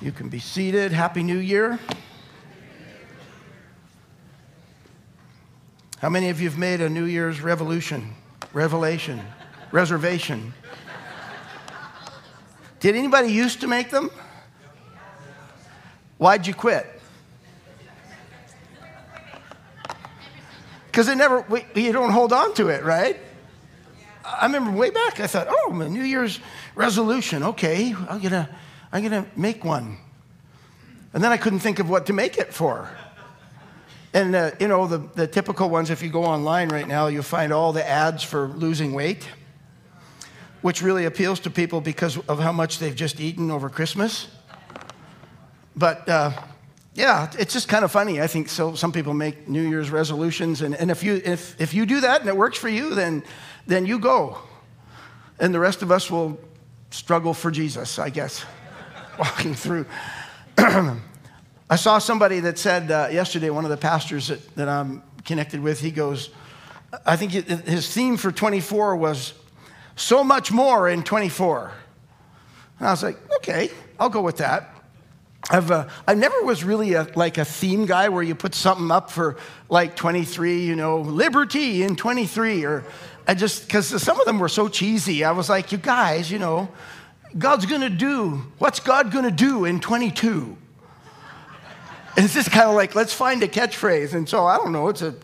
You can be seated. Happy New Year. How many of you have made a New Year's revolution, revelation, reservation? Did anybody used to make them? Why'd you quit? Because it never, you don't hold on to it, right? I remember way back, I thought, oh, my New Year's resolution, okay, I'm gonna, I'm gonna make one. And then I couldn't think of what to make it for. And, uh, you know, the, the typical ones, if you go online right now, you'll find all the ads for losing weight, which really appeals to people because of how much they've just eaten over Christmas. But, uh, yeah, it's just kind of funny. I think so. Some people make New Year's resolutions, and, and if, you, if, if you do that and it works for you, then, then you go. And the rest of us will struggle for Jesus, I guess, walking through. I saw somebody that said uh, yesterday, one of the pastors that, that I'm connected with, he goes, I think his theme for 24 was so much more in 24. And I was like, okay, I'll go with that. I've, uh, I never was really a, like a theme guy where you put something up for like 23, you know, liberty in 23, or I just, because some of them were so cheesy. I was like, you guys, you know, God's gonna do, what's God gonna do in 22? It's just kind of like, let's find a catchphrase. And so I don't know, it's a,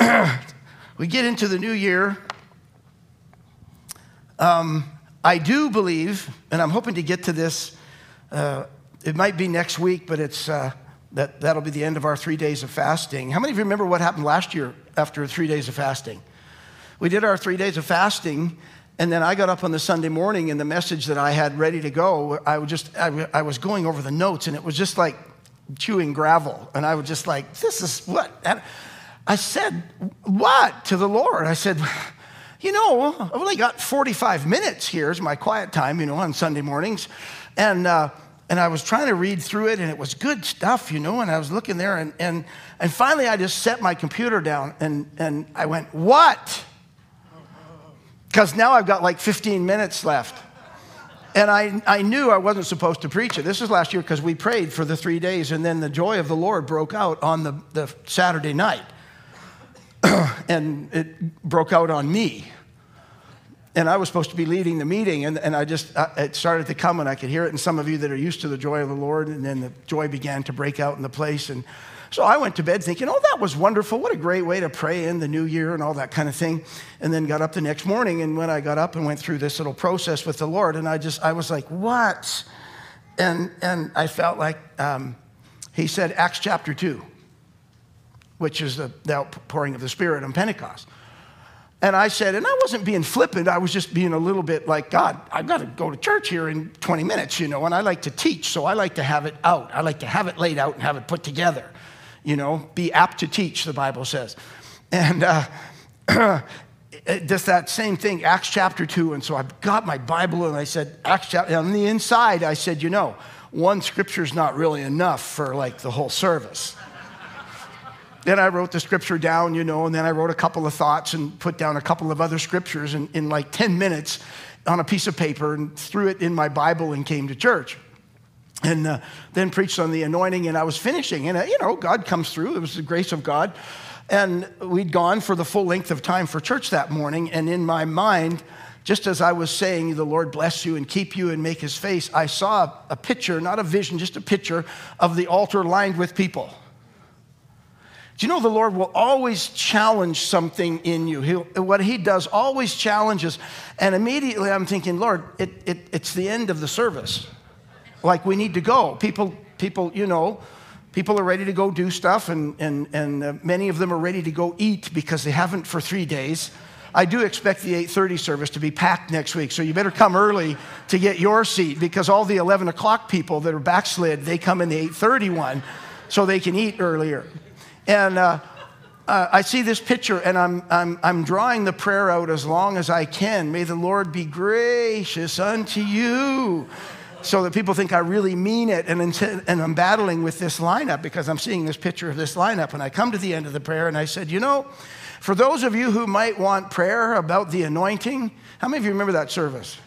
we get into the new year. Um, I do believe, and I'm hoping to get to this. Uh, it might be next week, but it's, uh, that, that'll be the end of our three days of fasting. How many of you remember what happened last year after three days of fasting? We did our three days of fasting, and then I got up on the Sunday morning, and the message that I had ready to go, I was just, I, I was going over the notes, and it was just like chewing gravel. And I was just like, this is what? And I said, what to the Lord? I said, you know, I've only got 45 minutes here is my quiet time, you know, on Sunday mornings. And, uh, and I was trying to read through it, and it was good stuff, you know. And I was looking there, and, and, and finally I just set my computer down and, and I went, What? Because now I've got like 15 minutes left. And I, I knew I wasn't supposed to preach it. This was last year because we prayed for the three days, and then the joy of the Lord broke out on the, the Saturday night. and it broke out on me and I was supposed to be leading the meeting, and, and I just, I, it started to come, and I could hear it. And some of you that are used to the joy of the Lord, and then the joy began to break out in the place. And so I went to bed thinking, oh, that was wonderful. What a great way to pray in the new year and all that kind of thing. And then got up the next morning, and when I got up and went through this little process with the Lord, and I just, I was like, what? And, and I felt like um, he said, Acts chapter 2, which is the, the outpouring of the Spirit on Pentecost. And I said, and I wasn't being flippant, I was just being a little bit like, God, I've got to go to church here in 20 minutes, you know, and I like to teach, so I like to have it out. I like to have it laid out and have it put together, you know, be apt to teach, the Bible says. And uh, just that same thing, Acts chapter 2. And so I've got my Bible and I said, Acts chapter, on the inside, I said, you know, one scripture's not really enough for like the whole service. Then I wrote the scripture down, you know, and then I wrote a couple of thoughts and put down a couple of other scriptures in, in like 10 minutes on a piece of paper and threw it in my Bible and came to church. And uh, then preached on the anointing, and I was finishing. And, uh, you know, God comes through. It was the grace of God. And we'd gone for the full length of time for church that morning. And in my mind, just as I was saying, the Lord bless you and keep you and make his face, I saw a picture, not a vision, just a picture of the altar lined with people. Do you know the Lord will always challenge something in you? He'll, what He does always challenges. And immediately I'm thinking, Lord, it, it, it's the end of the service. Like we need to go. People, people, you know, people are ready to go do stuff, and, and, and uh, many of them are ready to go eat because they haven't for three days. I do expect the 8:30 service to be packed next week, so you better come early to get your seat because all the 11 o'clock people that are backslid, they come in the 8:30 one, so they can eat earlier. And uh, uh, I see this picture and I'm, I'm, I'm drawing the prayer out as long as I can. May the Lord be gracious unto you. So that people think I really mean it. And, and I'm battling with this lineup because I'm seeing this picture of this lineup. And I come to the end of the prayer and I said, You know, for those of you who might want prayer about the anointing, how many of you remember that service?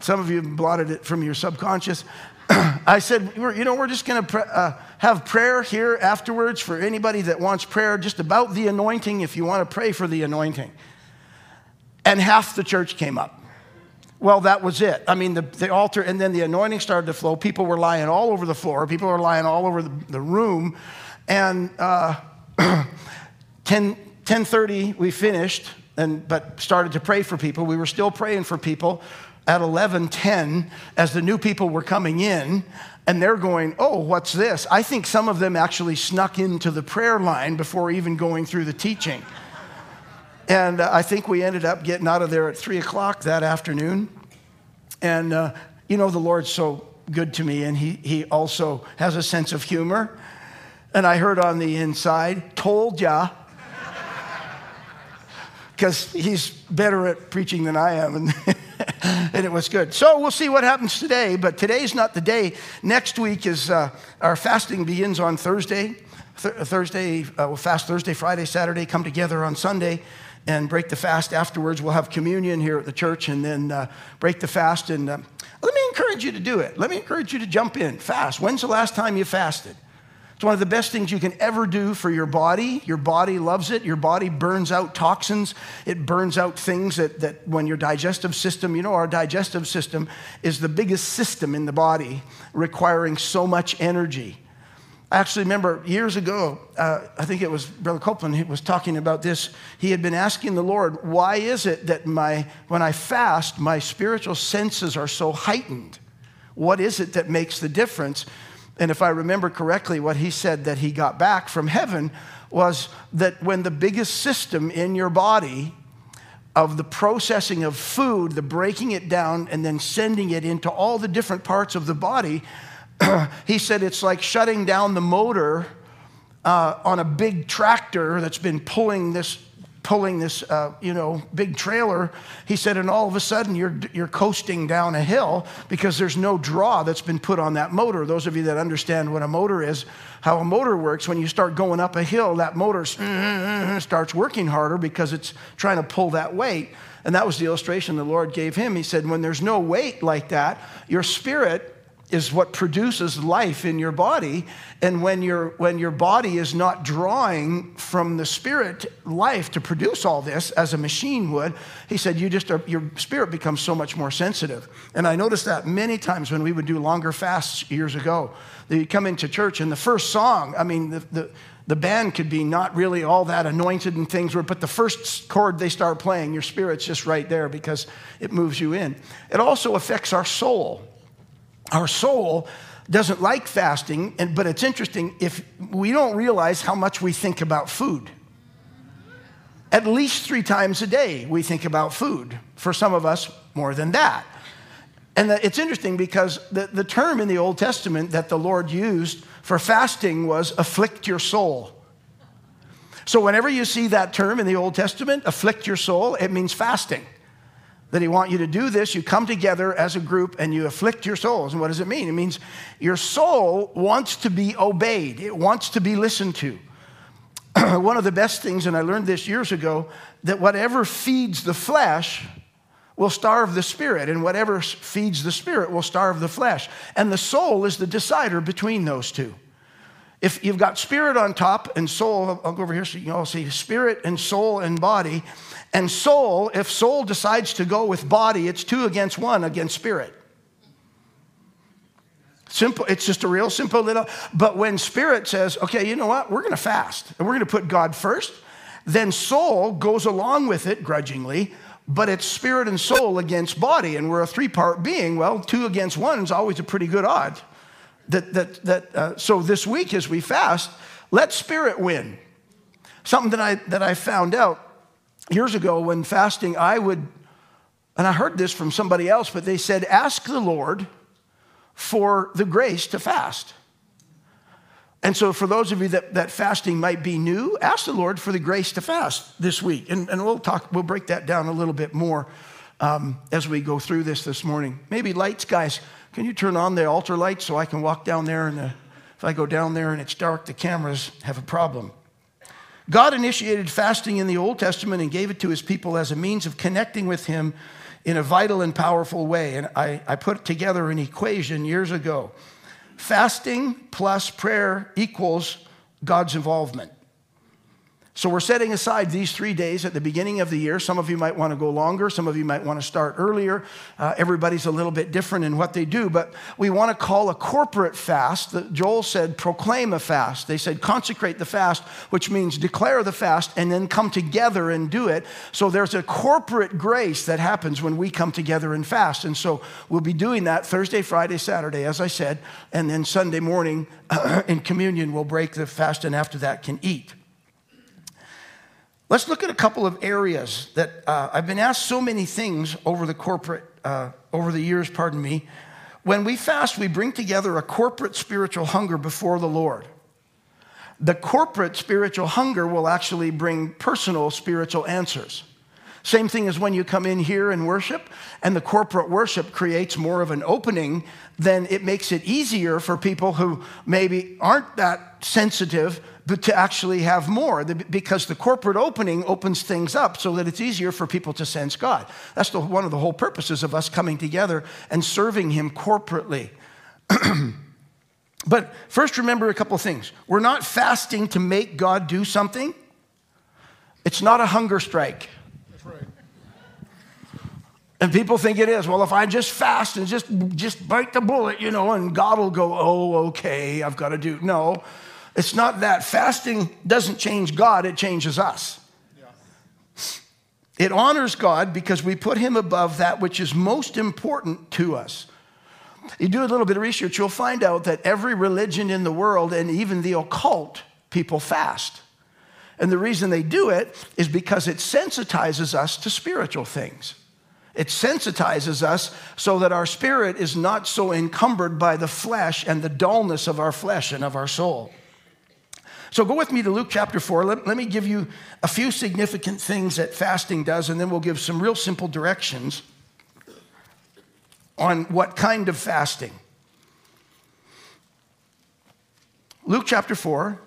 Some of you blotted it from your subconscious. I said, you know, we're just going to uh, have prayer here afterwards for anybody that wants prayer just about the anointing if you want to pray for the anointing. And half the church came up. Well, that was it. I mean, the, the altar, and then the anointing started to flow. People were lying all over the floor, people were lying all over the, the room. And uh, 10, 10.30, we finished, and, but started to pray for people. We were still praying for people at 11:10 as the new people were coming in and they're going, "Oh, what's this?" I think some of them actually snuck into the prayer line before even going through the teaching. And uh, I think we ended up getting out of there at three o'clock that afternoon. And uh, you know, the Lord's so good to me, and he, he also has a sense of humor. And I heard on the inside, told ya. Because he's better at preaching than I am. And and it was good. So we'll see what happens today, but today's not the day. Next week is uh, our fasting begins on Thursday. Th- Thursday, uh, we'll fast Thursday, Friday, Saturday, come together on Sunday and break the fast afterwards. We'll have communion here at the church and then uh, break the fast. And uh, let me encourage you to do it. Let me encourage you to jump in, fast. When's the last time you fasted? It's one of the best things you can ever do for your body. Your body loves it. Your body burns out toxins. It burns out things that, that when your digestive system, you know, our digestive system is the biggest system in the body, requiring so much energy. I actually remember years ago, uh, I think it was Brother Copeland who was talking about this. He had been asking the Lord, why is it that my, when I fast, my spiritual senses are so heightened? What is it that makes the difference? And if I remember correctly, what he said that he got back from heaven was that when the biggest system in your body of the processing of food, the breaking it down and then sending it into all the different parts of the body, he said it's like shutting down the motor uh, on a big tractor that's been pulling this pulling this, uh, you know, big trailer. He said, and all of a sudden you're, you're coasting down a hill because there's no draw that's been put on that motor. Those of you that understand what a motor is, how a motor works, when you start going up a hill, that motor starts working harder because it's trying to pull that weight. And that was the illustration the Lord gave him. He said, when there's no weight like that, your spirit is what produces life in your body. And when, your when your body is not drawing from the spirit life to produce all this as a machine would, he said, you just are, your spirit becomes so much more sensitive. And I noticed that many times when we would do longer fasts years ago. You come into church and the first song, I mean, the, the, the band could be not really all that anointed and things were, but the first chord they start playing, your spirit's just right there because it moves you in. It also affects our soul. Our soul doesn't like fasting, but it's interesting if we don't realize how much we think about food. At least three times a day, we think about food. For some of us, more than that. And it's interesting because the, the term in the Old Testament that the Lord used for fasting was afflict your soul. So, whenever you see that term in the Old Testament, afflict your soul, it means fasting that he want you to do this you come together as a group and you afflict your souls. And what does it mean? It means your soul wants to be obeyed. It wants to be listened to. One of the best things and i learned this years ago that whatever feeds the flesh will starve the spirit and whatever feeds the spirit will starve the flesh. And the soul is the decider between those two if you've got spirit on top and soul i'll go over here so you can all see spirit and soul and body and soul, if soul decides to go with body, it's two against one against spirit. Simple, it's just a real simple little. But when spirit says, okay, you know what, we're gonna fast and we're gonna put God first, then soul goes along with it grudgingly, but it's spirit and soul against body, and we're a three part being. Well, two against one is always a pretty good odd. That, that, that, uh, so this week as we fast, let spirit win. Something that I, that I found out years ago when fasting, I would, and I heard this from somebody else, but they said, ask the Lord for the grace to fast. And so, for those of you that, that fasting might be new, ask the Lord for the grace to fast this week. And, and we'll talk, we'll break that down a little bit more um, as we go through this this morning. Maybe lights, guys, can you turn on the altar light so I can walk down there? And the, if I go down there and it's dark, the cameras have a problem. God initiated fasting in the Old Testament and gave it to his people as a means of connecting with him in a vital and powerful way. And I, I put together an equation years ago fasting plus prayer equals God's involvement. So we're setting aside these three days at the beginning of the year. Some of you might want to go longer, some of you might want to start earlier. Uh, everybody's a little bit different in what they do, but we want to call a corporate fast. Joel said, proclaim a fast. They said, consecrate the fast, which means declare the fast and then come together and do it. So there's a corporate grace that happens when we come together and fast. And so we'll be doing that Thursday, Friday, Saturday, as I said, and then Sunday morning in communion, we'll break the fast and after that can eat. Let's look at a couple of areas that uh, I've been asked so many things over the corporate, uh, over the years, pardon me. When we fast, we bring together a corporate spiritual hunger before the Lord. The corporate spiritual hunger will actually bring personal spiritual answers. Same thing as when you come in here and worship, and the corporate worship creates more of an opening, then it makes it easier for people who maybe aren't that sensitive but to actually have more because the corporate opening opens things up so that it's easier for people to sense God. That's the, one of the whole purposes of us coming together and serving Him corporately. but first, remember a couple of things. We're not fasting to make God do something, it's not a hunger strike. And people think it is. Well, if I just fast and just just bite the bullet, you know, and God will go, "Oh, okay, I've got to do." No. It's not that. Fasting doesn't change God, it changes us. It honors God because we put Him above that which is most important to us. You do a little bit of research, you'll find out that every religion in the world and even the occult, people fast. And the reason they do it is because it sensitizes us to spiritual things. It sensitizes us so that our spirit is not so encumbered by the flesh and the dullness of our flesh and of our soul. So go with me to Luke chapter 4. Let, let, me give you a few significant things that fasting does, and then we'll give some real simple directions on what kind of fasting. Luke chapter 4.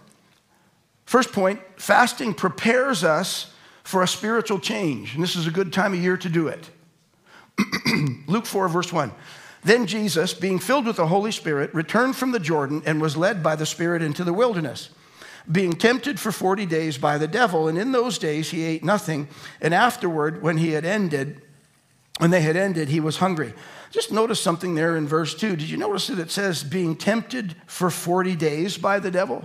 First point fasting prepares us for a spiritual change, and this is a good time of year to do it. Luke 4, verse 1. Then Jesus, being filled with the Holy Spirit, returned from the Jordan and was led by the Spirit into the wilderness being tempted for 40 days by the devil. And in those days he ate nothing. And afterward, when he had ended, when they had ended, he was hungry. Just notice something there in verse 2. Did you notice that it says being tempted for 40 days by the devil?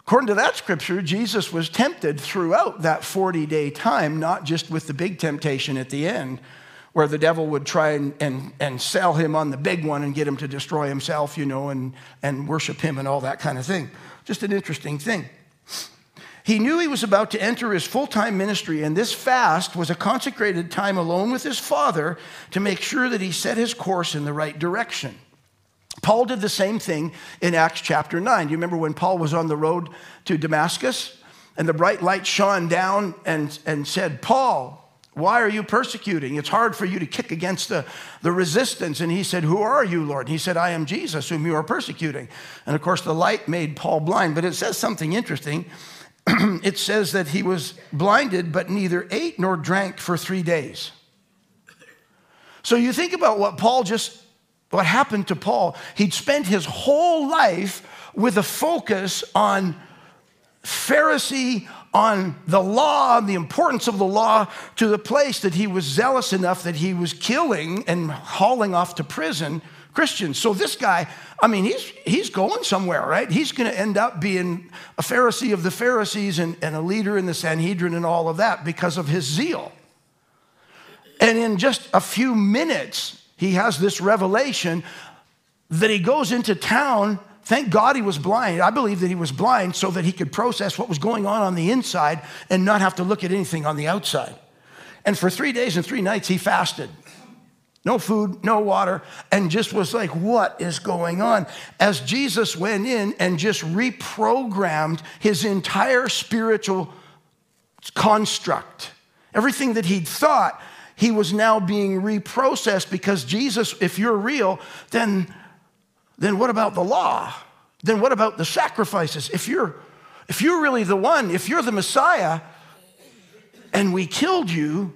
According to that scripture, Jesus was tempted throughout that 40 day time, not just with the big temptation at the end where the devil would try and, and, and sell him on the big one and get him to destroy himself, you know, and, and worship him and all that kind of thing. Just an interesting thing. He knew he was about to enter his full time ministry, and this fast was a consecrated time alone with his father to make sure that he set his course in the right direction. Paul did the same thing in Acts chapter 9. Do you remember when Paul was on the road to Damascus and the bright light shone down and, and said, Paul, why are you persecuting? It's hard for you to kick against the, the resistance. And he said, Who are you, Lord? And he said, I am Jesus, whom you are persecuting. And of course, the light made Paul blind. But it says something interesting. it says that he was blinded, but neither ate nor drank for three days. So you think about what Paul just, what happened to Paul. He'd spent his whole life with a focus on Pharisee on the law, and the importance of the law, to the place that he was zealous enough that he was killing and hauling off to prison Christians. So this guy, I mean, he's, he's going somewhere, right? He's going to end up being a Pharisee of the Pharisees and, and a leader in the Sanhedrin and all of that because of his zeal. And in just a few minutes, he has this revelation that he goes into town Thank God he was blind. I believe that he was blind so that he could process what was going on on the inside and not have to look at anything on the outside. And for three days and three nights, he fasted. No food, no water, and just was like, what is going on? As Jesus went in and just reprogrammed his entire spiritual construct, everything that he'd thought, he was now being reprocessed because Jesus, if you're real, then then what about the law? Then what about the sacrifices? If you're, if you're really the one, if you're the Messiah, and we killed you,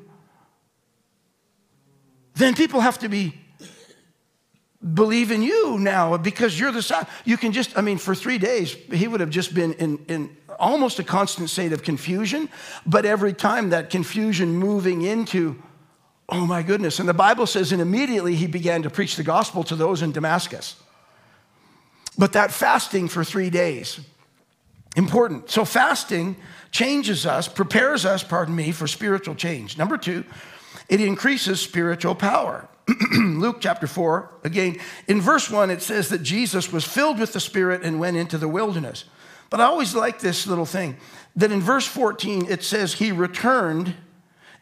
then people have to be believe in you now because you're the son. You can just, I mean, for three days, he would have just been in, in almost a constant state of confusion, but every time that confusion moving into, oh my goodness. And the Bible says, and immediately he began to preach the gospel to those in Damascus. But that fasting for three days, important. So fasting changes us, prepares us, pardon me, for spiritual change. Number two, it increases spiritual power. Luke chapter 4, again, in verse 1, it says that Jesus was filled with the Spirit and went into the wilderness. But I always like this little thing that in verse 14, it says he returned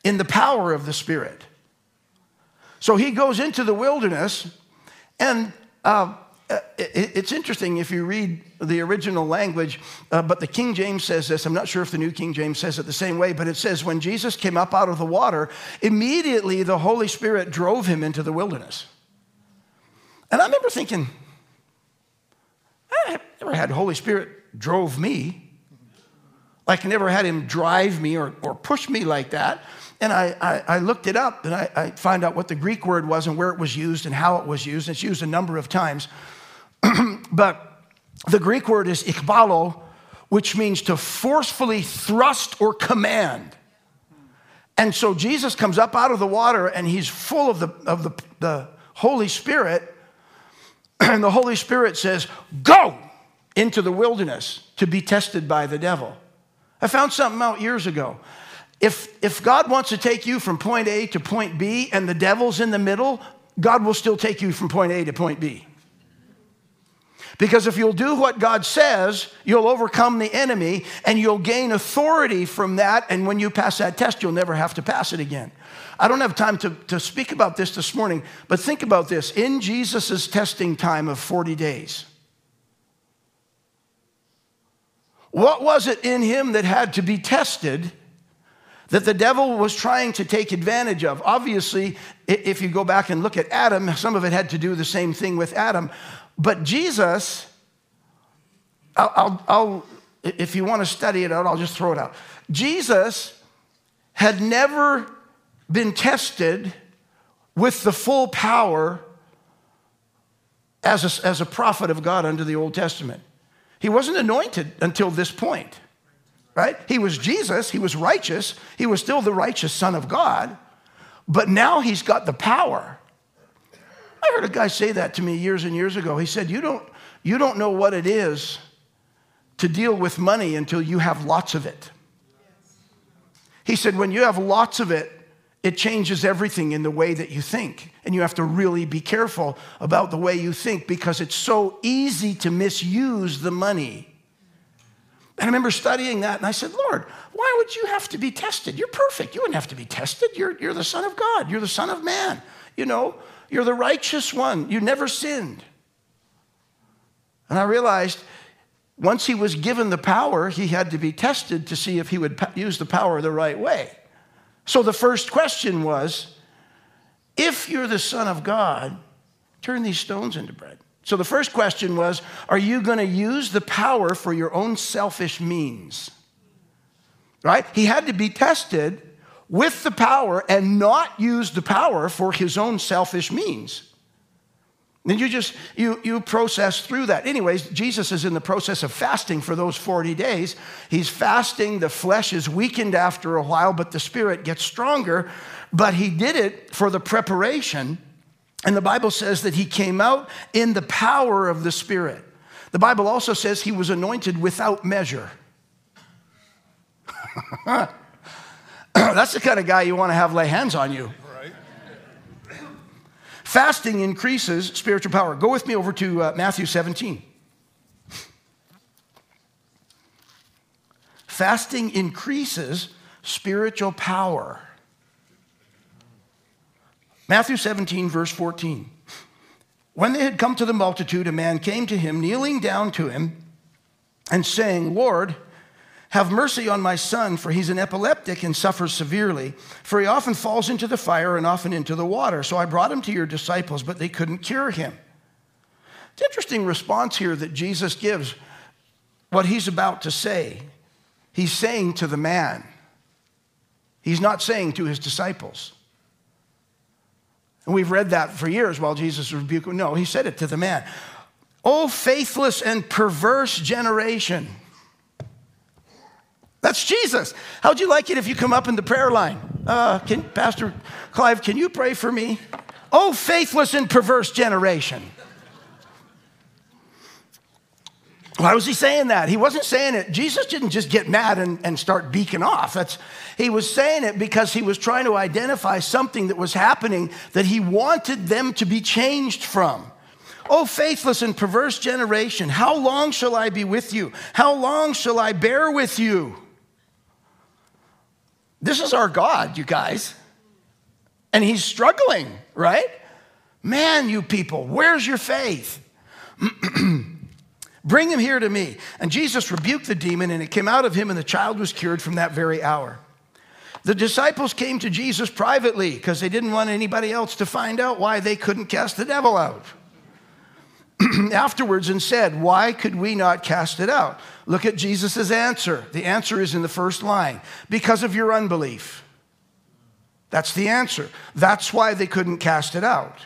in the power of the Spirit. So he goes into the wilderness, and uh, it's interesting if you read the original language, uh, but the King James says this. I'm not sure if the New King James says it the same way, but it says, when Jesus came up out of the water, immediately the Holy Spirit drove him into the wilderness. And I remember thinking, I never had Holy Spirit drove me. Like I never had him drive me or, or push me like that. And I, I, I looked it up and I, I found out what the Greek word was and where it was used and how it was used. It's used a number of times. but the Greek word is ikbalo, which means to forcefully thrust or command. And so Jesus comes up out of the water and he's full of the, of the, the Holy Spirit. And the Holy Spirit says, Go into the wilderness to be tested by the devil. I found something out years ago. If, if God wants to take you from point A to point B and the devil's in the middle, God will still take you from point A to point B. Because if you'll do what God says, you'll overcome the enemy and you'll gain authority from that. And when you pass that test, you'll never have to pass it again. I don't have time to, to speak about this this morning, but think about this. In Jesus' testing time of 40 days, what was it in him that had to be tested that the devil was trying to take advantage of? Obviously, if you go back and look at Adam, some of it had to do the same thing with Adam. But Jesus, I'll, I'll, I'll, if you want to study it out, I'll just throw it out. Jesus had never been tested with the full power as a, as a prophet of God under the Old Testament. He wasn't anointed until this point, right? He was Jesus, he was righteous, he was still the righteous Son of God, but now he's got the power. I heard a guy say that to me years and years ago. He said, You don't, you don't know what it is to deal with money until you have lots of it. He said, When you have lots of it, it changes everything in the way that you think. And you have to really be careful about the way you think because it's so easy to misuse the money. And I remember studying that and I said, Lord, why would you have to be tested? You're perfect. You wouldn't have to be tested. You're, you're the Son of God, you're the Son of Man. You know, you're the righteous one. You never sinned. And I realized once he was given the power, he had to be tested to see if he would use the power the right way. So the first question was if you're the Son of God, turn these stones into bread. So the first question was Are you going to use the power for your own selfish means? Right? He had to be tested with the power and not use the power for his own selfish means. Then you just you you process through that. Anyways, Jesus is in the process of fasting for those 40 days. He's fasting, the flesh is weakened after a while, but the spirit gets stronger. But he did it for the preparation. And the Bible says that he came out in the power of the Spirit. The Bible also says he was anointed without measure. That's the kind of guy you want to have lay hands on you. Right. Fasting increases spiritual power. Go with me over to uh, Matthew 17. Fasting increases spiritual power. Matthew 17, verse 14. When they had come to the multitude, a man came to him, kneeling down to him, and saying, Lord, have mercy on my son, for he's an epileptic and suffers severely. For he often falls into the fire and often into the water. So I brought him to your disciples, but they couldn't cure him. It's an interesting response here that Jesus gives what he's about to say. He's saying to the man, he's not saying to his disciples. And we've read that for years while Jesus was rebuking. No, he said it to the man. Oh, faithless and perverse generation. That's Jesus. How'd you like it if you come up in the prayer line? Uh, can, Pastor Clive, can you pray for me? Oh, faithless and perverse generation. Why was he saying that? He wasn't saying it. Jesus didn't just get mad and, and start beaking off. That's, he was saying it because he was trying to identify something that was happening that he wanted them to be changed from. Oh, faithless and perverse generation, how long shall I be with you? How long shall I bear with you? This is our God, you guys. And he's struggling, right? Man, you people, where's your faith? Bring him here to me. And Jesus rebuked the demon, and it came out of him, and the child was cured from that very hour. The disciples came to Jesus privately because they didn't want anybody else to find out why they couldn't cast the devil out. Afterwards, and said, Why could we not cast it out? Look at Jesus' answer. The answer is in the first line because of your unbelief. That's the answer. That's why they couldn't cast it out.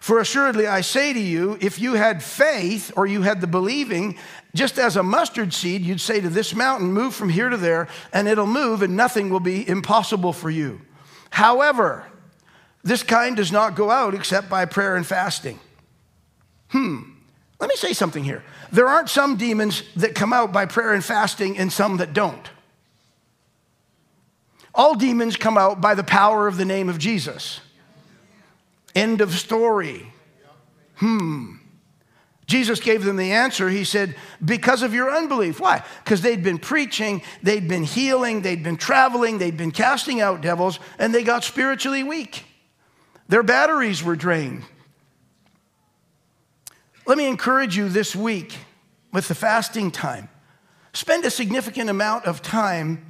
For assuredly, I say to you, if you had faith or you had the believing, just as a mustard seed, you'd say to this mountain, Move from here to there, and it'll move, and nothing will be impossible for you. However, this kind does not go out except by prayer and fasting. Hmm, let me say something here. There aren't some demons that come out by prayer and fasting and some that don't. All demons come out by the power of the name of Jesus. End of story. Hmm. Jesus gave them the answer. He said, Because of your unbelief. Why? Because they'd been preaching, they'd been healing, they'd been traveling, they'd been casting out devils, and they got spiritually weak. Their batteries were drained. Let me encourage you this week with the fasting time. Spend a significant amount of time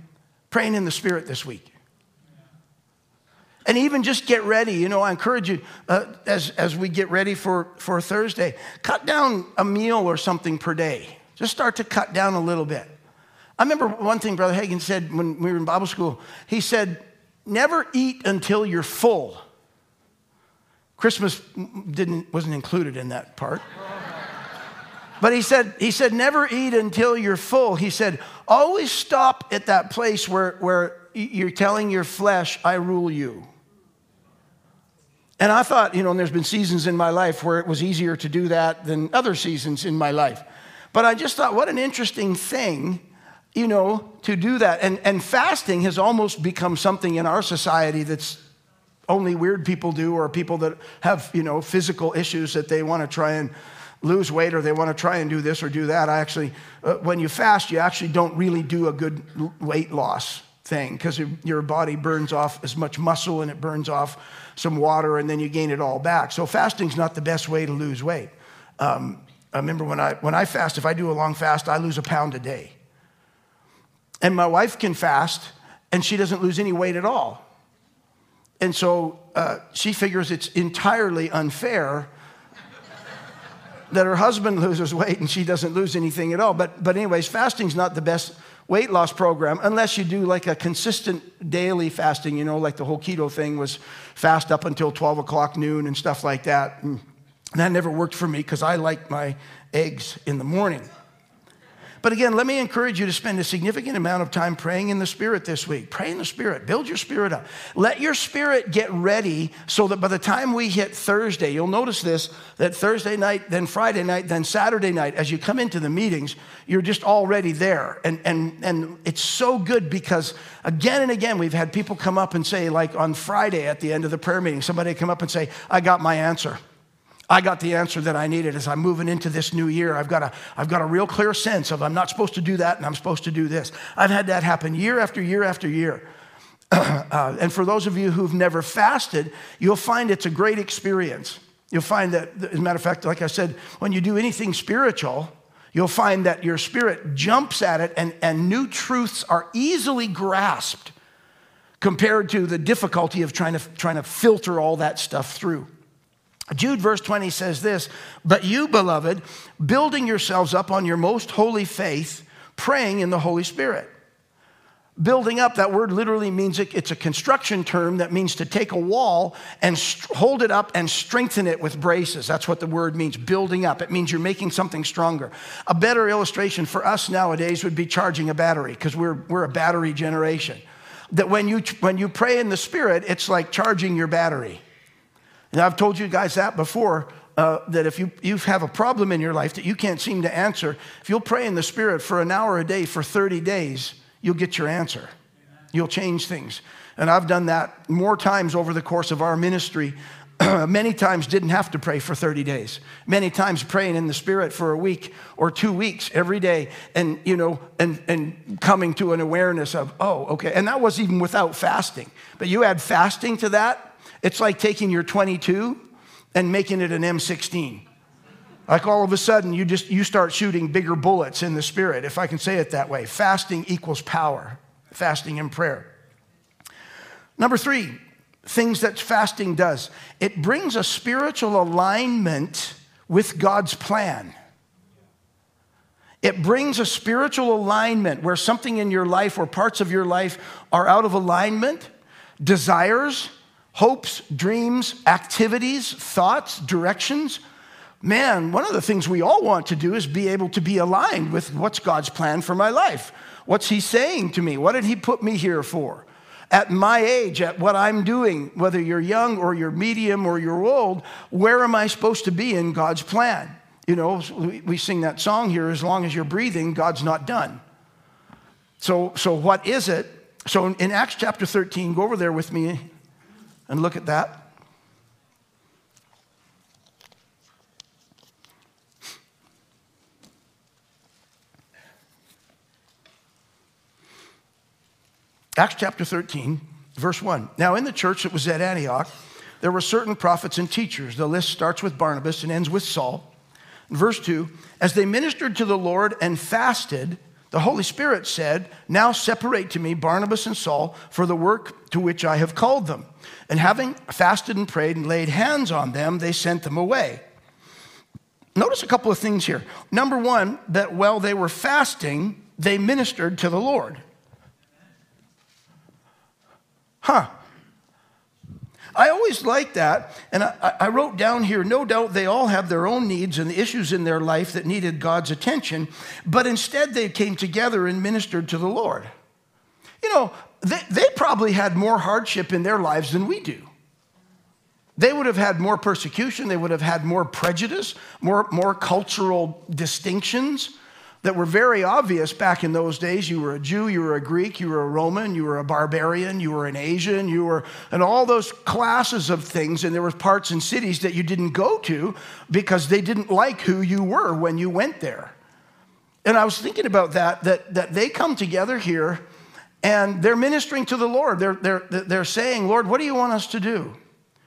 praying in the Spirit this week. And even just get ready. You know, I encourage you uh, as, as we get ready for, for Thursday, cut down a meal or something per day. Just start to cut down a little bit. I remember one thing Brother Hagin said when we were in Bible school. He said, Never eat until you're full. Christmas didn't, wasn't included in that part. But he said, he said, never eat until you're full. He said, always stop at that place where, where you're telling your flesh, I rule you. And I thought, you know, and there's been seasons in my life where it was easier to do that than other seasons in my life. But I just thought, what an interesting thing, you know, to do that. And, and fasting has almost become something in our society that's only weird people do or people that have, you know, physical issues that they want to try and lose weight or they want to try and do this or do that. I actually, uh, when you fast, you actually don't really do a good weight loss thing because your body burns off as much muscle and it burns off some water and then you gain it all back. So fasting's not the best way to lose weight. Um, I remember when I, when I fast, if I do a long fast, I lose a pound a day. And my wife can fast and she doesn't lose any weight at all. And so uh, she figures it's entirely unfair that her husband loses weight and she doesn't lose anything at all. But, but anyways, fasting's not the best weight loss program unless you do like a consistent daily fasting, you know, like the whole keto thing was fast up until 12 o'clock noon and stuff like that. And that never worked for me because I like my eggs in the morning. But again, let me encourage you to spend a significant amount of time praying in the Spirit this week. Pray in the Spirit, build your spirit up. Let your spirit get ready so that by the time we hit Thursday, you'll notice this that Thursday night, then Friday night, then Saturday night, as you come into the meetings, you're just already there. And, and, and it's so good because again and again, we've had people come up and say, like on Friday at the end of the prayer meeting, somebody come up and say, I got my answer. I got the answer that I needed as I'm moving into this new year. I've got, a, I've got a real clear sense of I'm not supposed to do that and I'm supposed to do this. I've had that happen year after year after year. uh, and for those of you who've never fasted, you'll find it's a great experience. You'll find that, as a matter of fact, like I said, when you do anything spiritual, you'll find that your spirit jumps at it and, and new truths are easily grasped compared to the difficulty of trying to, trying to filter all that stuff through. Jude, verse 20 says this But you, beloved, building yourselves up on your most holy faith, praying in the Holy Spirit. Building up, that word literally means it, it's a construction term that means to take a wall and st- hold it up and strengthen it with braces. That's what the word means, building up. It means you're making something stronger. A better illustration for us nowadays would be charging a battery, because we're, we're a battery generation. That when you, when you pray in the Spirit, it's like charging your battery. And I've told you guys that before. Uh, that if you, you have a problem in your life that you can't seem to answer, if you'll pray in the Spirit for an hour a day for 30 days, you'll get your answer. You'll change things. And I've done that more times over the course of our ministry. Many times didn't have to pray for 30 days. Many times praying in the spirit for a week or two weeks every day and you know and and coming to an awareness of, oh, okay. And that was even without fasting. But you add fasting to that, it's like taking your 22 and making it an M16. Like all of a sudden, you just you start shooting bigger bullets in the spirit, if I can say it that way. Fasting equals power. Fasting and prayer. Number three, things that fasting does. It brings a spiritual alignment with God's plan. It brings a spiritual alignment where something in your life or parts of your life are out of alignment, desires, hopes, dreams, activities, thoughts, directions man, one of the things we all want to do is be able to be aligned with what's God's plan for my life. What's He saying to me? What did He put me here for? At my age, at what I'm doing, whether you're young or you're medium or you're old, where am I supposed to be in God's plan? You know, we sing that song here as long as you're breathing, God's not done. So, so what is it? So in Acts chapter 13, go over there with me and look at that. Acts chapter 13, verse 1. Now, in the church that was at Antioch, there were certain prophets and teachers. The list starts with Barnabas and ends with Saul. Verse 2 As they ministered to the Lord and fasted, the Holy Spirit said, Now separate to me Barnabas and Saul for the work to which I have called them. And having fasted and prayed and laid hands on them, they sent them away. Notice a couple of things here. Number one, that while they were fasting, they ministered to the Lord. Huh. I always like that. And I, I, wrote down here no doubt they all have their own needs and issues in their life that needed God's attention, but instead they came together and ministered to the Lord. You know, they, they probably had more hardship in their lives than we do. They would have had more persecution, they would have had more prejudice, more, more cultural distinctions that were very obvious back in those days. You were a Jew, you were a Greek, you were a Roman, you were a barbarian, you were an Asian, you were, and all those classes of things. And there were parts and cities that you didn't go to because they didn't like who you were when you went there. And I was thinking about that, that, that they come together here and they're ministering to the Lord. They're, they're, they're saying, Lord, what do you want us to do?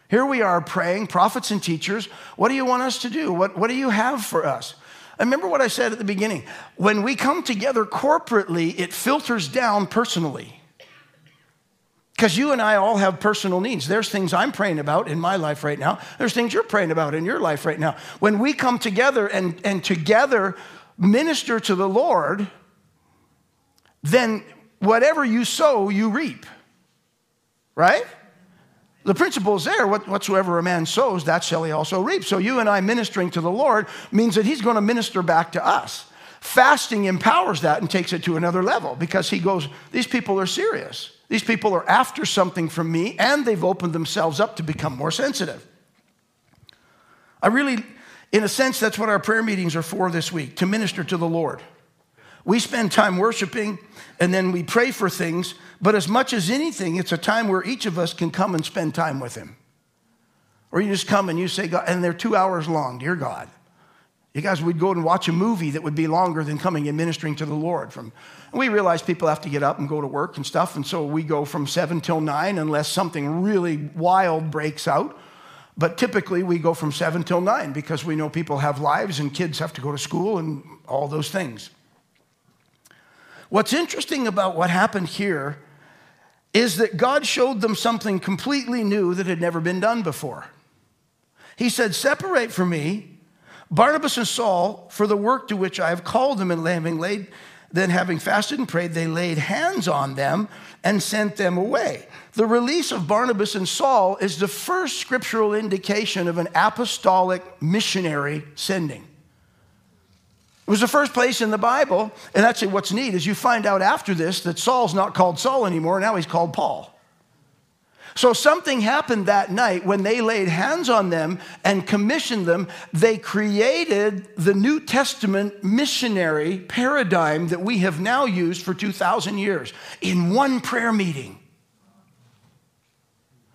Here we are praying, prophets and teachers. What do you want us to do? What, what do you have for us? Remember what I said at the beginning. When we come together corporately, it filters down personally. Because you and I all have personal needs. There's things I'm praying about in my life right now. There's things you're praying about in your life right now. When we come together and, and together minister to the Lord, then whatever you sow, you reap. Right? The principle is there. Whatsoever a man sows, that shall he also reap. So you and I ministering to the Lord means that he's going to minister back to us. Fasting empowers that and takes it to another level because he goes, These people are serious. These people are after something from me and they've opened themselves up to become more sensitive. I really, in a sense, that's what our prayer meetings are for this week to minister to the Lord. We spend time worshiping and then we pray for things, but as much as anything, it's a time where each of us can come and spend time with Him. Or you just come and you say, God, and they're two hours long, dear God. You guys we'd go and watch a movie that would be longer than coming and ministering to the Lord. From, we realize people have to get up and go to work and stuff, and so we go from seven till nine unless something really wild breaks out. But typically we go from seven till nine because we know people have lives and kids have to go to school and all those things. What's interesting about what happened here is that God showed them something completely new that had never been done before. He said, Separate from me Barnabas and Saul for the work to which I have called them, and having laid then, having fasted and prayed, they laid hands on them and sent them away. The release of Barnabas and Saul is the first scriptural indication of an apostolic missionary sending. It was the first place in the Bible, and actually, what's neat is you find out after this that Saul's not called Saul anymore, now he's called Paul. So something happened that night when they laid hands on them and commissioned them. They created the New Testament missionary paradigm that we have now used for 2,000 years in one prayer meeting.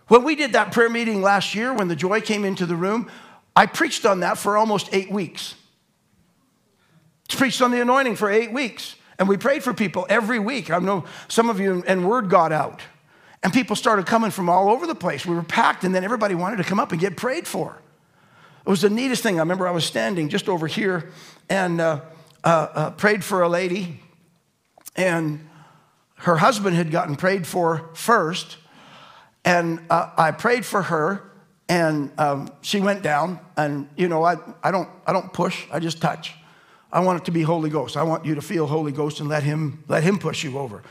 When we did that prayer meeting last year, when the joy came into the room, I preached on that for almost eight weeks. Preached on the anointing for eight weeks. And we prayed for people every week. I know some of you, and word got out. And people started coming from all over the place. We were packed, and then everybody wanted to come up and get prayed for. It was the neatest thing. I remember I was standing just over here and uh, uh, uh, prayed for a lady, and her husband had gotten prayed for first. And uh, I prayed for her, and um, she went down. And, you know, I, I, don't, I don't push, I just touch. I want it to be Holy Ghost. I want you to feel Holy Ghost and let Him, let him push you over.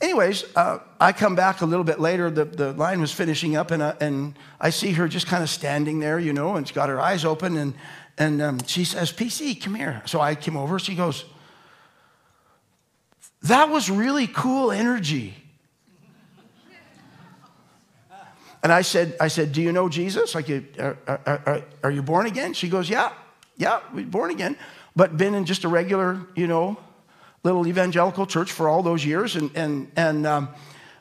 Anyways, uh, I come back a little bit later. The, the line was finishing up, and, uh, and I see her just kind of standing there, you know, and she's got her eyes open. And, and um, she says, PC, come here. So I came over. She goes, That was really cool energy. And I said, I said, Do you know Jesus? Like, are, are, are, are you born again? She goes, Yeah, yeah, we're born again, but been in just a regular, you know, little evangelical church for all those years. And, and, and, um,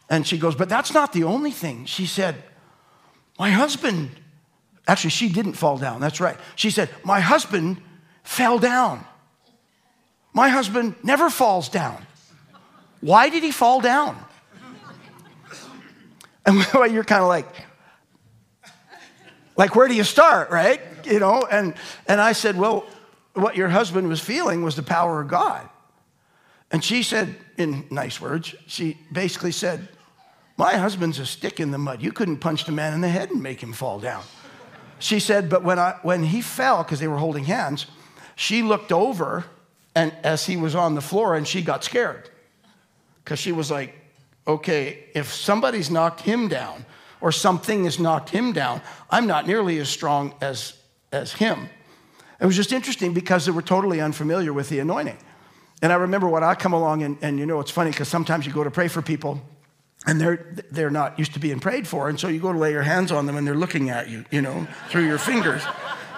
and she goes, But that's not the only thing. She said, My husband, actually, she didn't fall down. That's right. She said, My husband fell down. My husband never falls down. Why did he fall down? And you're kind of like, like, where do you start, right? You know, and, and I said, well, what your husband was feeling was the power of God. And she said, in nice words, she basically said, My husband's a stick in the mud. You couldn't punch the man in the head and make him fall down. She said, But when, I, when he fell, because they were holding hands, she looked over and as he was on the floor and she got scared. Because she was like, Okay, if somebody's knocked him down or something has knocked him down, I'm not nearly as strong as, as him. It was just interesting because they were totally unfamiliar with the anointing. And I remember when I come along, and, and you know, it's funny because sometimes you go to pray for people and they're, they're not used to being prayed for. And so you go to lay your hands on them and they're looking at you, you know, through your fingers.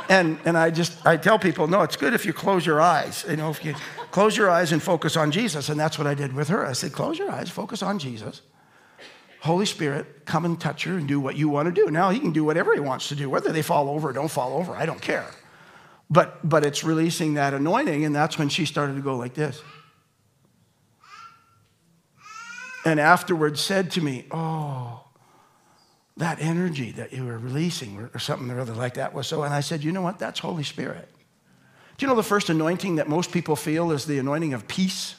And, and I just, I tell people, no, it's good if you close your eyes. You know, if you close your eyes and focus on Jesus. And that's what I did with her. I said, close your eyes, focus on Jesus. Holy Spirit, come and touch her and do what you want to do. Now he can do whatever he wants to do, whether they fall over or don't fall over, I don't care. But, but it's releasing that anointing, and that's when she started to go like this. And afterwards said to me, Oh, that energy that you were releasing, or, something or other like that was so. And I said, You know what? That's Holy Spirit. Do you know the first anointing that most people feel is the anointing of peace?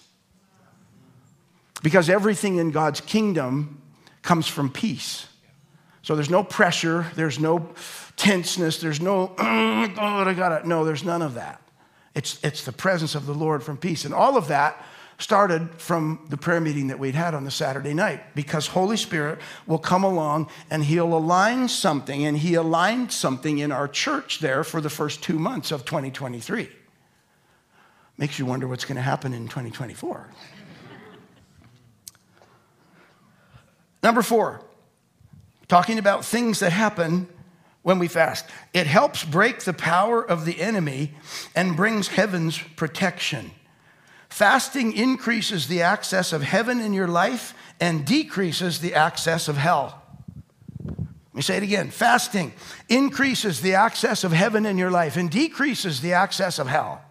Because everything in God's kingdom comes from peace. So there's no pressure, there's no tenseness, there's no, oh, I got it. No, there's none of that. It's, it's the presence of the Lord from peace. And all of that started from the prayer meeting that we'd had on the Saturday night because Holy Spirit will come along and he'll align something, and he aligned something in our church there for the first two months of 2023. Makes you wonder what's going to happen in 2024. Number four, talking about things that happen when we fast. It helps break the power of the enemy and brings heaven's protection. Fasting increases the access of heaven in your life and decreases the access of hell. Let me say it again. Fasting increases the access of heaven in your life and decreases the access of hell.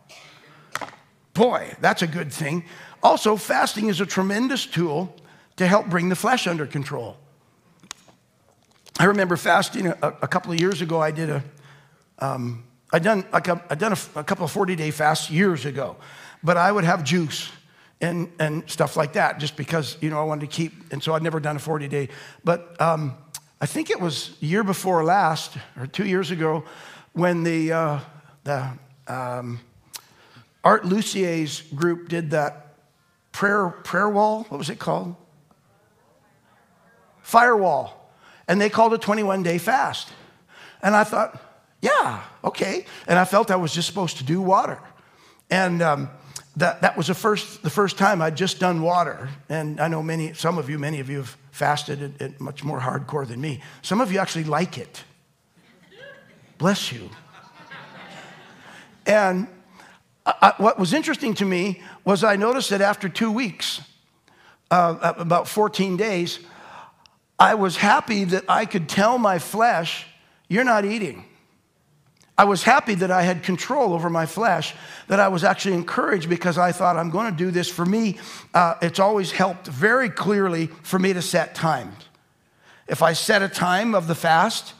Boy, that's a good thing. Also, fasting is a tremendous tool to help bring the flesh under control. I remember fasting a, a couple of years ago. I did a, um, I'd done, I'd done a, a couple of 40 day fasts years ago, but I would have juice and, and stuff like that just because, you know, I wanted to keep, and so I'd never done a 40 day. But um, I think it was year before last, or two years ago, when the, uh, the um, Art Lucier's group did that prayer, prayer wall. What was it called? Firewall. And they called a 21 day fast. And I thought, yeah, okay. And I felt I was just supposed to do water. And um, that, that was the first, the first time I'd just done water. And I know many, some of you, many of you have fasted it, much more hardcore than me. Some of you actually like it. Bless you. And I, what was interesting to me was I noticed that after two weeks, uh, about 14 days, I was happy that I could tell my flesh, You're not eating. I was happy that I had control over my flesh, that I was actually encouraged because I thought, I'm going to do this for me. Uh, it's always helped very clearly for me to set times. If I set a time of the fast,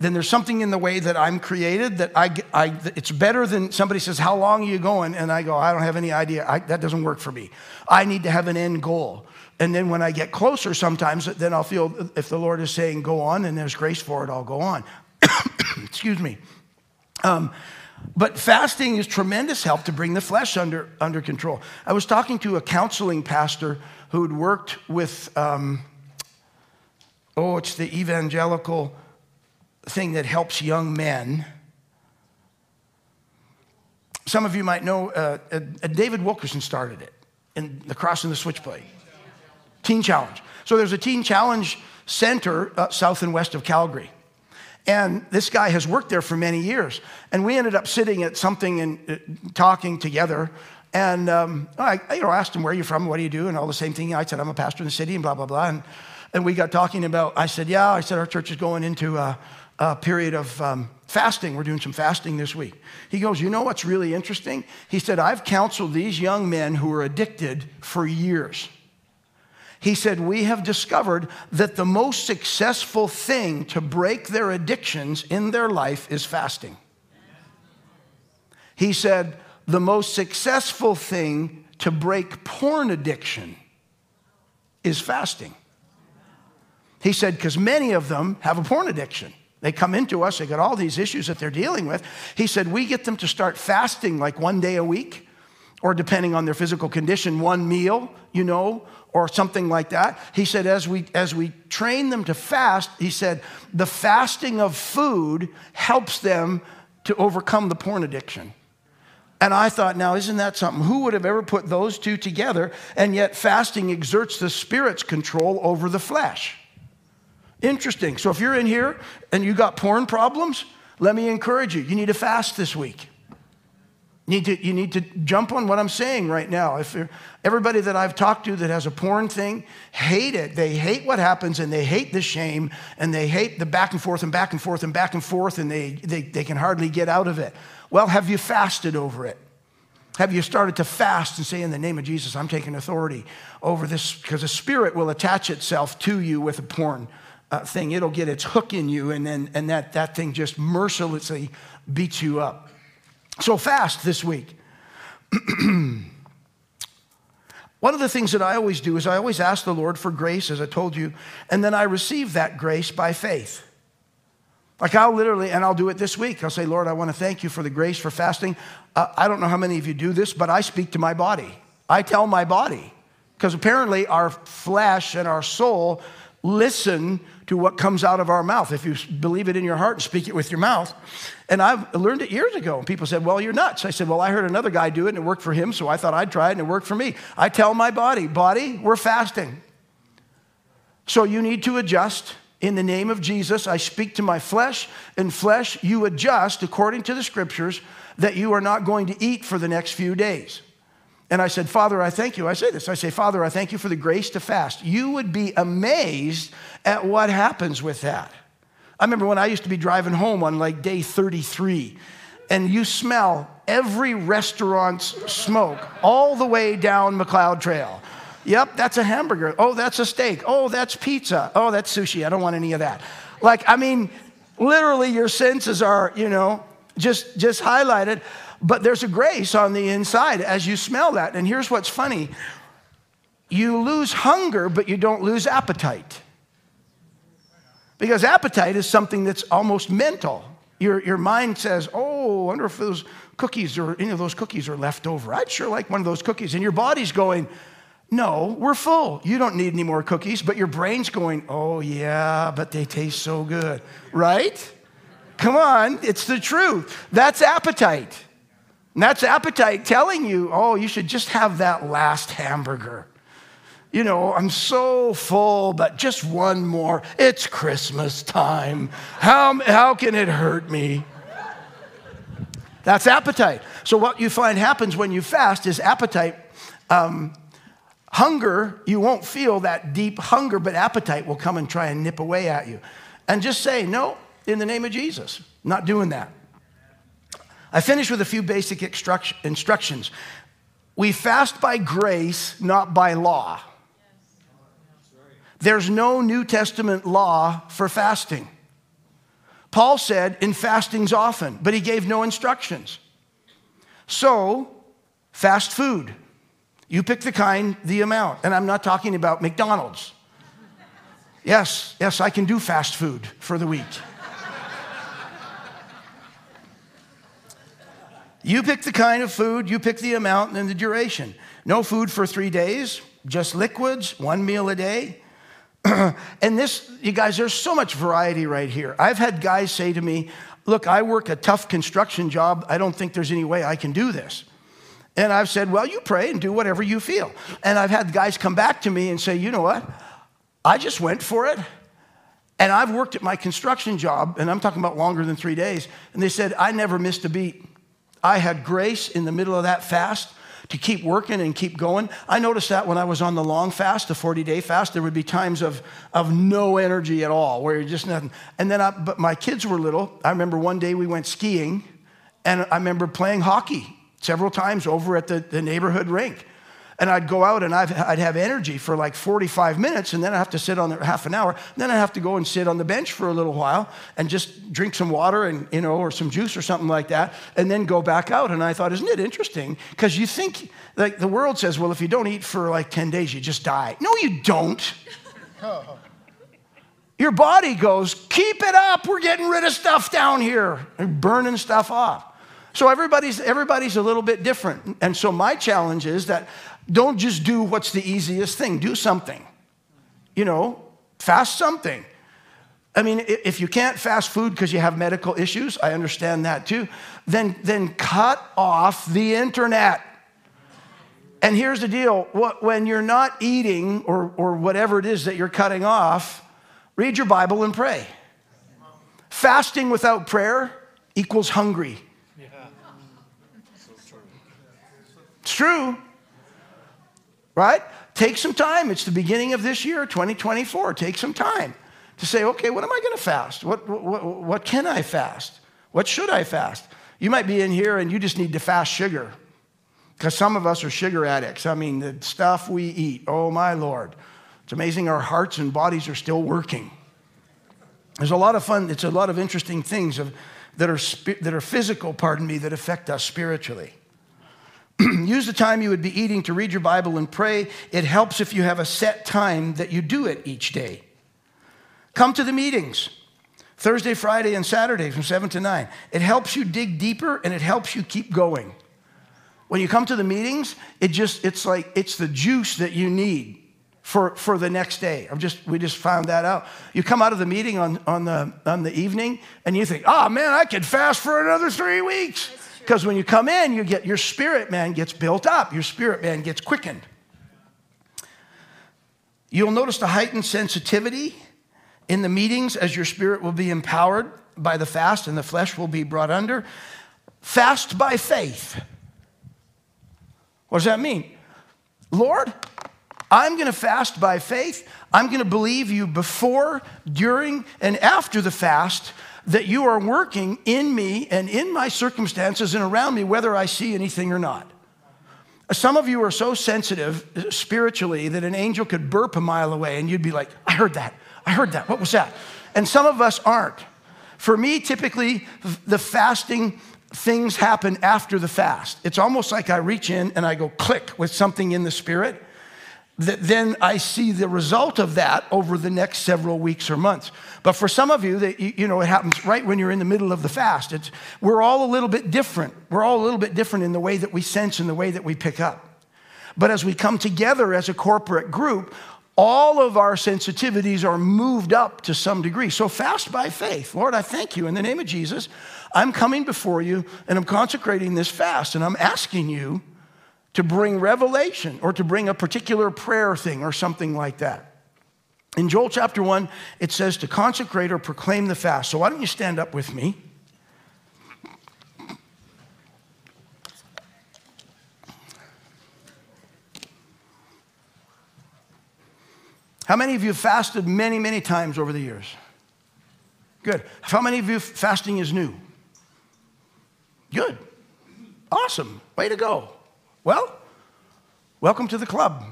then there's something in the way that I'm created that I, I it's better than somebody says, How long are you going? And I go, I don't have any idea. I, that doesn't work for me. I need to have an end goal. And then when I get closer, sometimes, then I'll feel if the Lord is saying, Go on, and there's grace for it, I'll go on. Excuse me. Um, but fasting is tremendous help to bring the flesh under, under control. I was talking to a counseling pastor who had worked with, um, oh, it's the evangelical thing that helps young men. Some of you might know uh, uh, David Wilkerson started it in the Cross and the Switchblade. Teen Challenge. So there's a Teen Challenge center uh, south and west of Calgary. And this guy has worked there for many years. And we ended up sitting at something and uh, talking together. And um, I you know, asked him, Where are you from? What do you do? And all the same thing. I said, I'm a pastor in the city, and blah, blah, blah. And, and we got talking about, I said, Yeah, I said, our church is going into a, a period of um, fasting. We're doing some fasting this week. He goes, You know what's really interesting? He said, I've counseled these young men who are addicted for years. He said, We have discovered that the most successful thing to break their addictions in their life is fasting. He said, The most successful thing to break porn addiction is fasting. He said, Because many of them have a porn addiction. They come into us, they got all these issues that they're dealing with. He said, We get them to start fasting like one day a week, or depending on their physical condition, one meal, you know, or something like that. He said, as we, as we train them to fast, he said, the fasting of food helps them to overcome the porn addiction. And I thought, now, isn't that something? Who would have ever put those two together? And yet, fasting exerts the spirit's control over the flesh. Interesting. So, if you're in here and you got porn problems, let me encourage you. You need to fast this week. Need to, you need to jump on what I'm saying right now. If everybody that I've talked to that has a porn thing hate it. They hate what happens and they hate the shame and they hate the back and forth and back and forth and back and forth and they, they, they can hardly get out of it. Well, have you fasted over it? Have you started to fast and say, in the name of Jesus, I'm taking authority over this? Because the spirit will attach itself to you with a porn uh, thing. It'll get its hook in you, and then and that, that thing just mercilessly beats you up. So fast this week. One of the things that I always do is I always ask the Lord for grace, as I told you, and then I receive that grace by faith. Like I'll literally, and I'll do it this week. I'll say, Lord, I want to thank you for the grace for fasting. Uh, I don't know how many of you do this, but I speak to my body. I tell my body, because apparently our flesh and our soul listen to what comes out of our mouth. If you believe it in your heart and speak it with your mouth. And I've learned it years ago. And people said, Well, you're nuts. I said, Well, I heard another guy do it and it worked for him, so I thought I'd try it and it worked for me. I tell my body, Body, we're fasting. So you need to adjust. In the name of Jesus, I speak to my flesh, and flesh, you adjust according to the scriptures that you are not going to eat for the next few days. And I said, Father, I thank you. I say this I say, Father, I thank you for the grace to fast. You would be amazed at what happens with that. I remember when I used to be driving home on like day 33, and you smell every restaurant's smoke all the way down Macleod Trail. Yep, that's a hamburger. Oh, that's a steak. Oh, that's pizza. Oh, that's sushi. I don't want any of that. Like, I mean, literally, your senses are, you know, just, just highlighted. But there's a grace on the inside as you smell that. And here's what's funny you lose hunger, but you don't lose appetite. Because appetite is something that's almost mental. Your, your mind says, Oh, I wonder if those cookies or any of those cookies are left over. I'd sure like one of those cookies. And your body's going, No, we're full. You don't need any more cookies, but your brain's going, oh, yeah, but they taste so good, right? Come on, it's the truth. That's appetite. And that's appetite telling you, oh, you should just have that last hamburger. You know, I'm so full, but just one more. It's Christmas time. How, how can it hurt me? That's appetite. So, what you find happens when you fast is appetite. Um, hunger, you won't feel that deep hunger, but appetite will come and try and nip away at you. And just say, no, in the name of Jesus, not doing that. I finish with a few basic instructions. We fast by grace, not by law. There's no New Testament law for fasting. Paul said, in fastings often, but he gave no instructions. So, fast food. You pick the kind, the amount. And I'm not talking about McDonald's. Yes, yes, I can do fast food for the week. You pick the kind of food, you pick the amount and the duration. No food for three days, just liquids, one meal a day. and this, you guys, there's so much variety right here. I've had guys say to me, Look, I work a tough construction job. I don't think there's any way I can do this. And I've said, Well, you pray and do whatever you feel. And I've had guys come back to me and say, You know what? I just went for it. And I've worked at my construction job, and I'm talking about longer than three days. And they said, I never missed a beat. I had grace in the middle of that fast to keep working and keep going. I noticed that when I was on the long fast, the 40 day fast, there would be times of, of no energy at all, where you're just nothing. And then, I, but my kids were little. I remember one day we went skiing, and I remember playing hockey several times over at the, the neighborhood rink. And I'd go out and i would have energy for like 45 minutes, and then I'd have to sit on there half an hour. Then I'd have to go and sit on the bench for a little while and just drink some water and, you know, or some juice or something like that, and then go back out. And I thought, isn't it interesting? Because you think, like, the world says, well, if you don't eat for like 10 days, you just die. No, you don't. Your body goes, keep it up. We're getting rid of stuff down here burning stuff off. So everybody's, everybody's a little bit different. And so my challenge is that don't just do what's the easiest thing, do something. You know, fast something. I mean, if you can't fast food because you have medical issues, I understand that too, then, then cut off the internet. And here's the deal when you're not eating or, or whatever it is that you're cutting off, read your Bible and pray. Fasting without prayer equals hungry. It's true right? Take some time. It's the beginning of this year, 2024. Take some time to say, okay, what am I going to fast? What, what, what can I fast? What should I fast? You might be in here and you just need to fast sugar because some of us are sugar addicts. I mean, the stuff we eat, oh my Lord. It's amazing our hearts and bodies are still working. There's a lot of fun, it's a lot of interesting things of, that, are, that are physical, pardon me, that affect us spiritually. use the time you would be eating to read your Bible and pray. It helps if you have a set time that you do it each day. Come to the meetings Thursday, Friday, and Saturday from 7 to 9. It helps you dig deeper and it helps you keep going. When you come to the meetings, it just it's like it's the juice that you need for, for the next day. I'm just we just found that out. You come out of the meeting on, on the on the evening and you think, oh man, I could fast for another three weeks. Because when you come in, you get your spirit man gets built up, your spirit man gets quickened. You'll notice the heightened sensitivity in the meetings as your spirit will be empowered by the fast and the flesh will be brought under. Fast by faith. What does that mean? Lord, I'm going to fast by faith. I'm going to believe you before, during, and after the fast that you are working in me and in my circumstances and around me, whether I see anything or not. Some of you are so sensitive uh, spiritually that an angel could burp a mile away and you'd be like, I heard that. I heard that. What was that? And some of us aren't. For me, typically, the fasting things happen after the fast. It's almost like I reach in and I go click with something in the spirit that then I see the result of that over the next several weeks or months. But for some of you, that you know, it happens right when you're in the middle of the fast. It's, we're all a little bit different. We're all a little bit different in the way that we sense and the way that we pick up. But as we come together as a corporate group, all of our sensitivities are moved up to some degree. So fast by faith. Lord, I thank you in the name of Jesus. I'm coming before you and I'm consecrating this fast and I'm asking you to bring revelation or to bring a particular prayer thing or something like that. In Joel chapter 1, it says to consecrate or proclaim the fast. So why don't you stand up with me? How many of you have fasted many, many times over the years? Good. How many of you fasting is new? Good. Awesome. Way to go. Well, welcome to the club.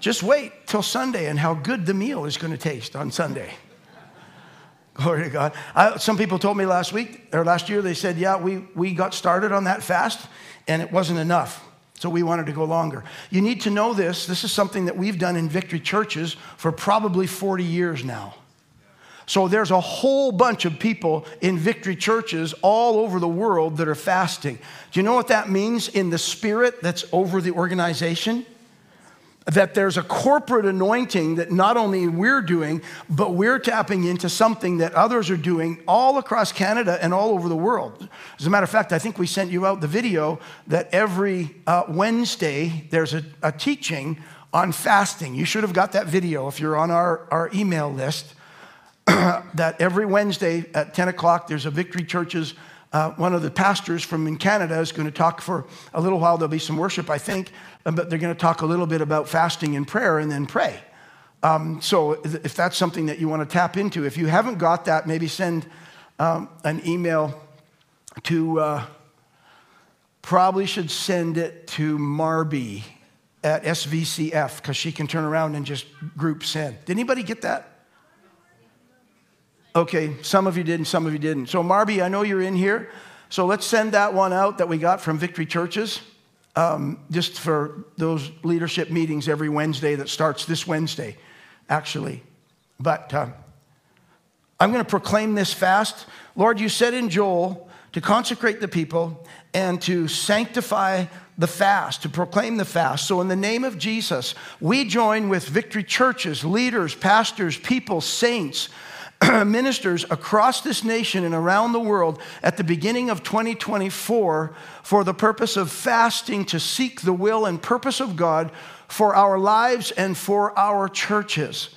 Just wait till Sunday and how good the meal is going to taste on Sunday. Glory to God. I, some people told me last week or last year, they said, Yeah, we, we got started on that fast and it wasn't enough. So we wanted to go longer. You need to know this. This is something that we've done in Victory churches for probably 40 years now. So there's a whole bunch of people in Victory churches all over the world that are fasting. Do you know what that means in the spirit that's over the organization? that there's a corporate anointing that not only we're doing, but we're tapping into something that others are doing all across Canada and all over the world. As a matter of fact, I think we sent you out the video that every uh, Wednesday there's a, a, teaching on fasting. You should have got that video if you're on our, our email list. that every Wednesday at 10 o'clock there's a Victory Churches uh, one of the pastors from in Canada is going to talk for a little while. There'll be some worship, I think, uh, but they're going to talk a little bit about fasting and prayer and then pray. Um, so if that's something that you want to tap into, if you haven't got that, maybe send um, an email to, uh, probably should send it to Marby at SVCF because she can turn around and just group send. Did anybody get that? Okay, some of you did and some of you didn't. So, Marby, I know you're in here. So, let's send that one out that we got from Victory Churches um, just for those leadership meetings every Wednesday that starts this Wednesday, actually. But uh, I'm going to proclaim this fast. Lord, you said in Joel to consecrate the people and to sanctify the fast, to proclaim the fast. So, in the name of Jesus, we join with Victory Churches, leaders, pastors, people, saints ministers across this nation and around the world at the beginning of 2024 for the purpose of fasting to seek the will and purpose of God for our lives and for our churches.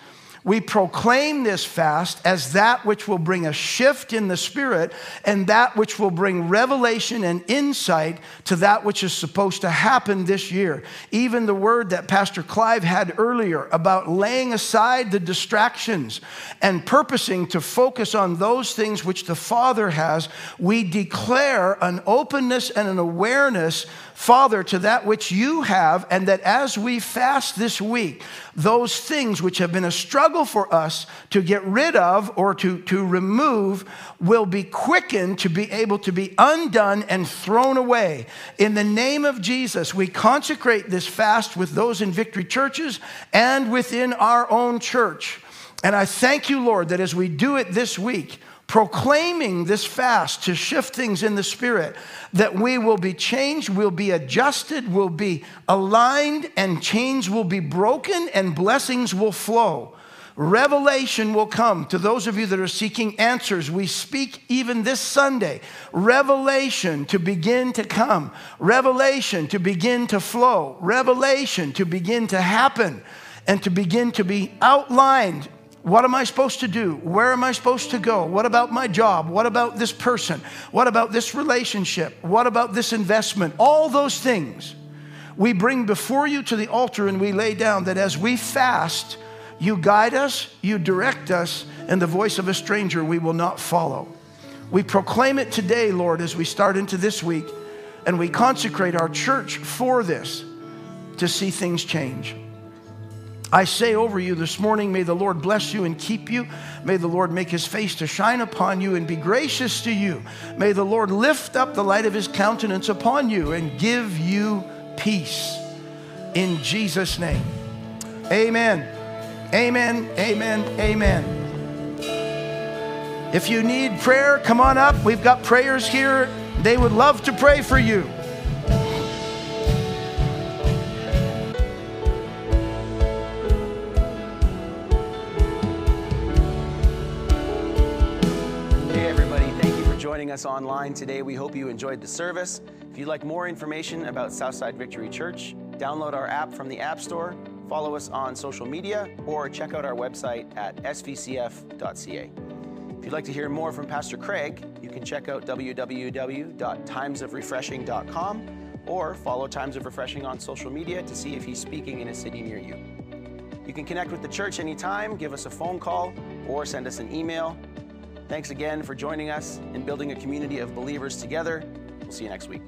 We proclaim this fast as that which will bring a shift in the spirit and that which will bring revelation and insight to that which is supposed to happen this year. Even the word that Pastor Clive had earlier about laying aside the distractions and purposing to focus on those things which the Father has, we declare an openness and an awareness Father, to that which you have, and that as we fast this week, those things which have been a struggle for us to get rid of or to, to remove will be quickened to be able to be undone and thrown away. In the name of Jesus, we consecrate this fast with those in victory churches and within our own church. And I thank you, Lord, that as we do it this week, proclaiming this fast to shift things in the spirit, that we will be changed, will be adjusted, will be aligned, and chains will be broken and blessings will flow. Revelation will come to those of you that are seeking answers. We speak even this Sunday. Revelation to begin to come, revelation to begin to flow, revelation to begin to happen, and to begin to be outlined what am I supposed to do? Where am I supposed to go? What about my job? What about this person? What about this relationship? What about this investment? All those things we bring before you to the altar and we lay down that as we fast, you guide us, you direct us, and the voice of a stranger we will not follow. We proclaim it today, Lord, as we start into this week, and we consecrate our church for this to see things change. I say over you this morning, may the Lord bless you and keep you. May the Lord make his face to shine upon you and be gracious to you. May the Lord lift up the light of his countenance upon you and give you peace. In Jesus' name. Amen. Amen. Amen. Amen. If you need prayer, come on up. We've got prayers here. They would love to pray for you. Joining us online today. We hope you enjoyed the service. If you'd like more information about Southside Victory Church, download our app from the App Store, follow us on social media, or check out our website at svcf.ca. If you'd like to hear more from Pastor Craig, you can check out www.timesofrefreshing.com or follow Times of Refreshing on social media to see if he's speaking in a city near you. You can connect with the church anytime, give us a phone call, or send us an email. Thanks again for joining us in building a community of believers together. We'll see you next week.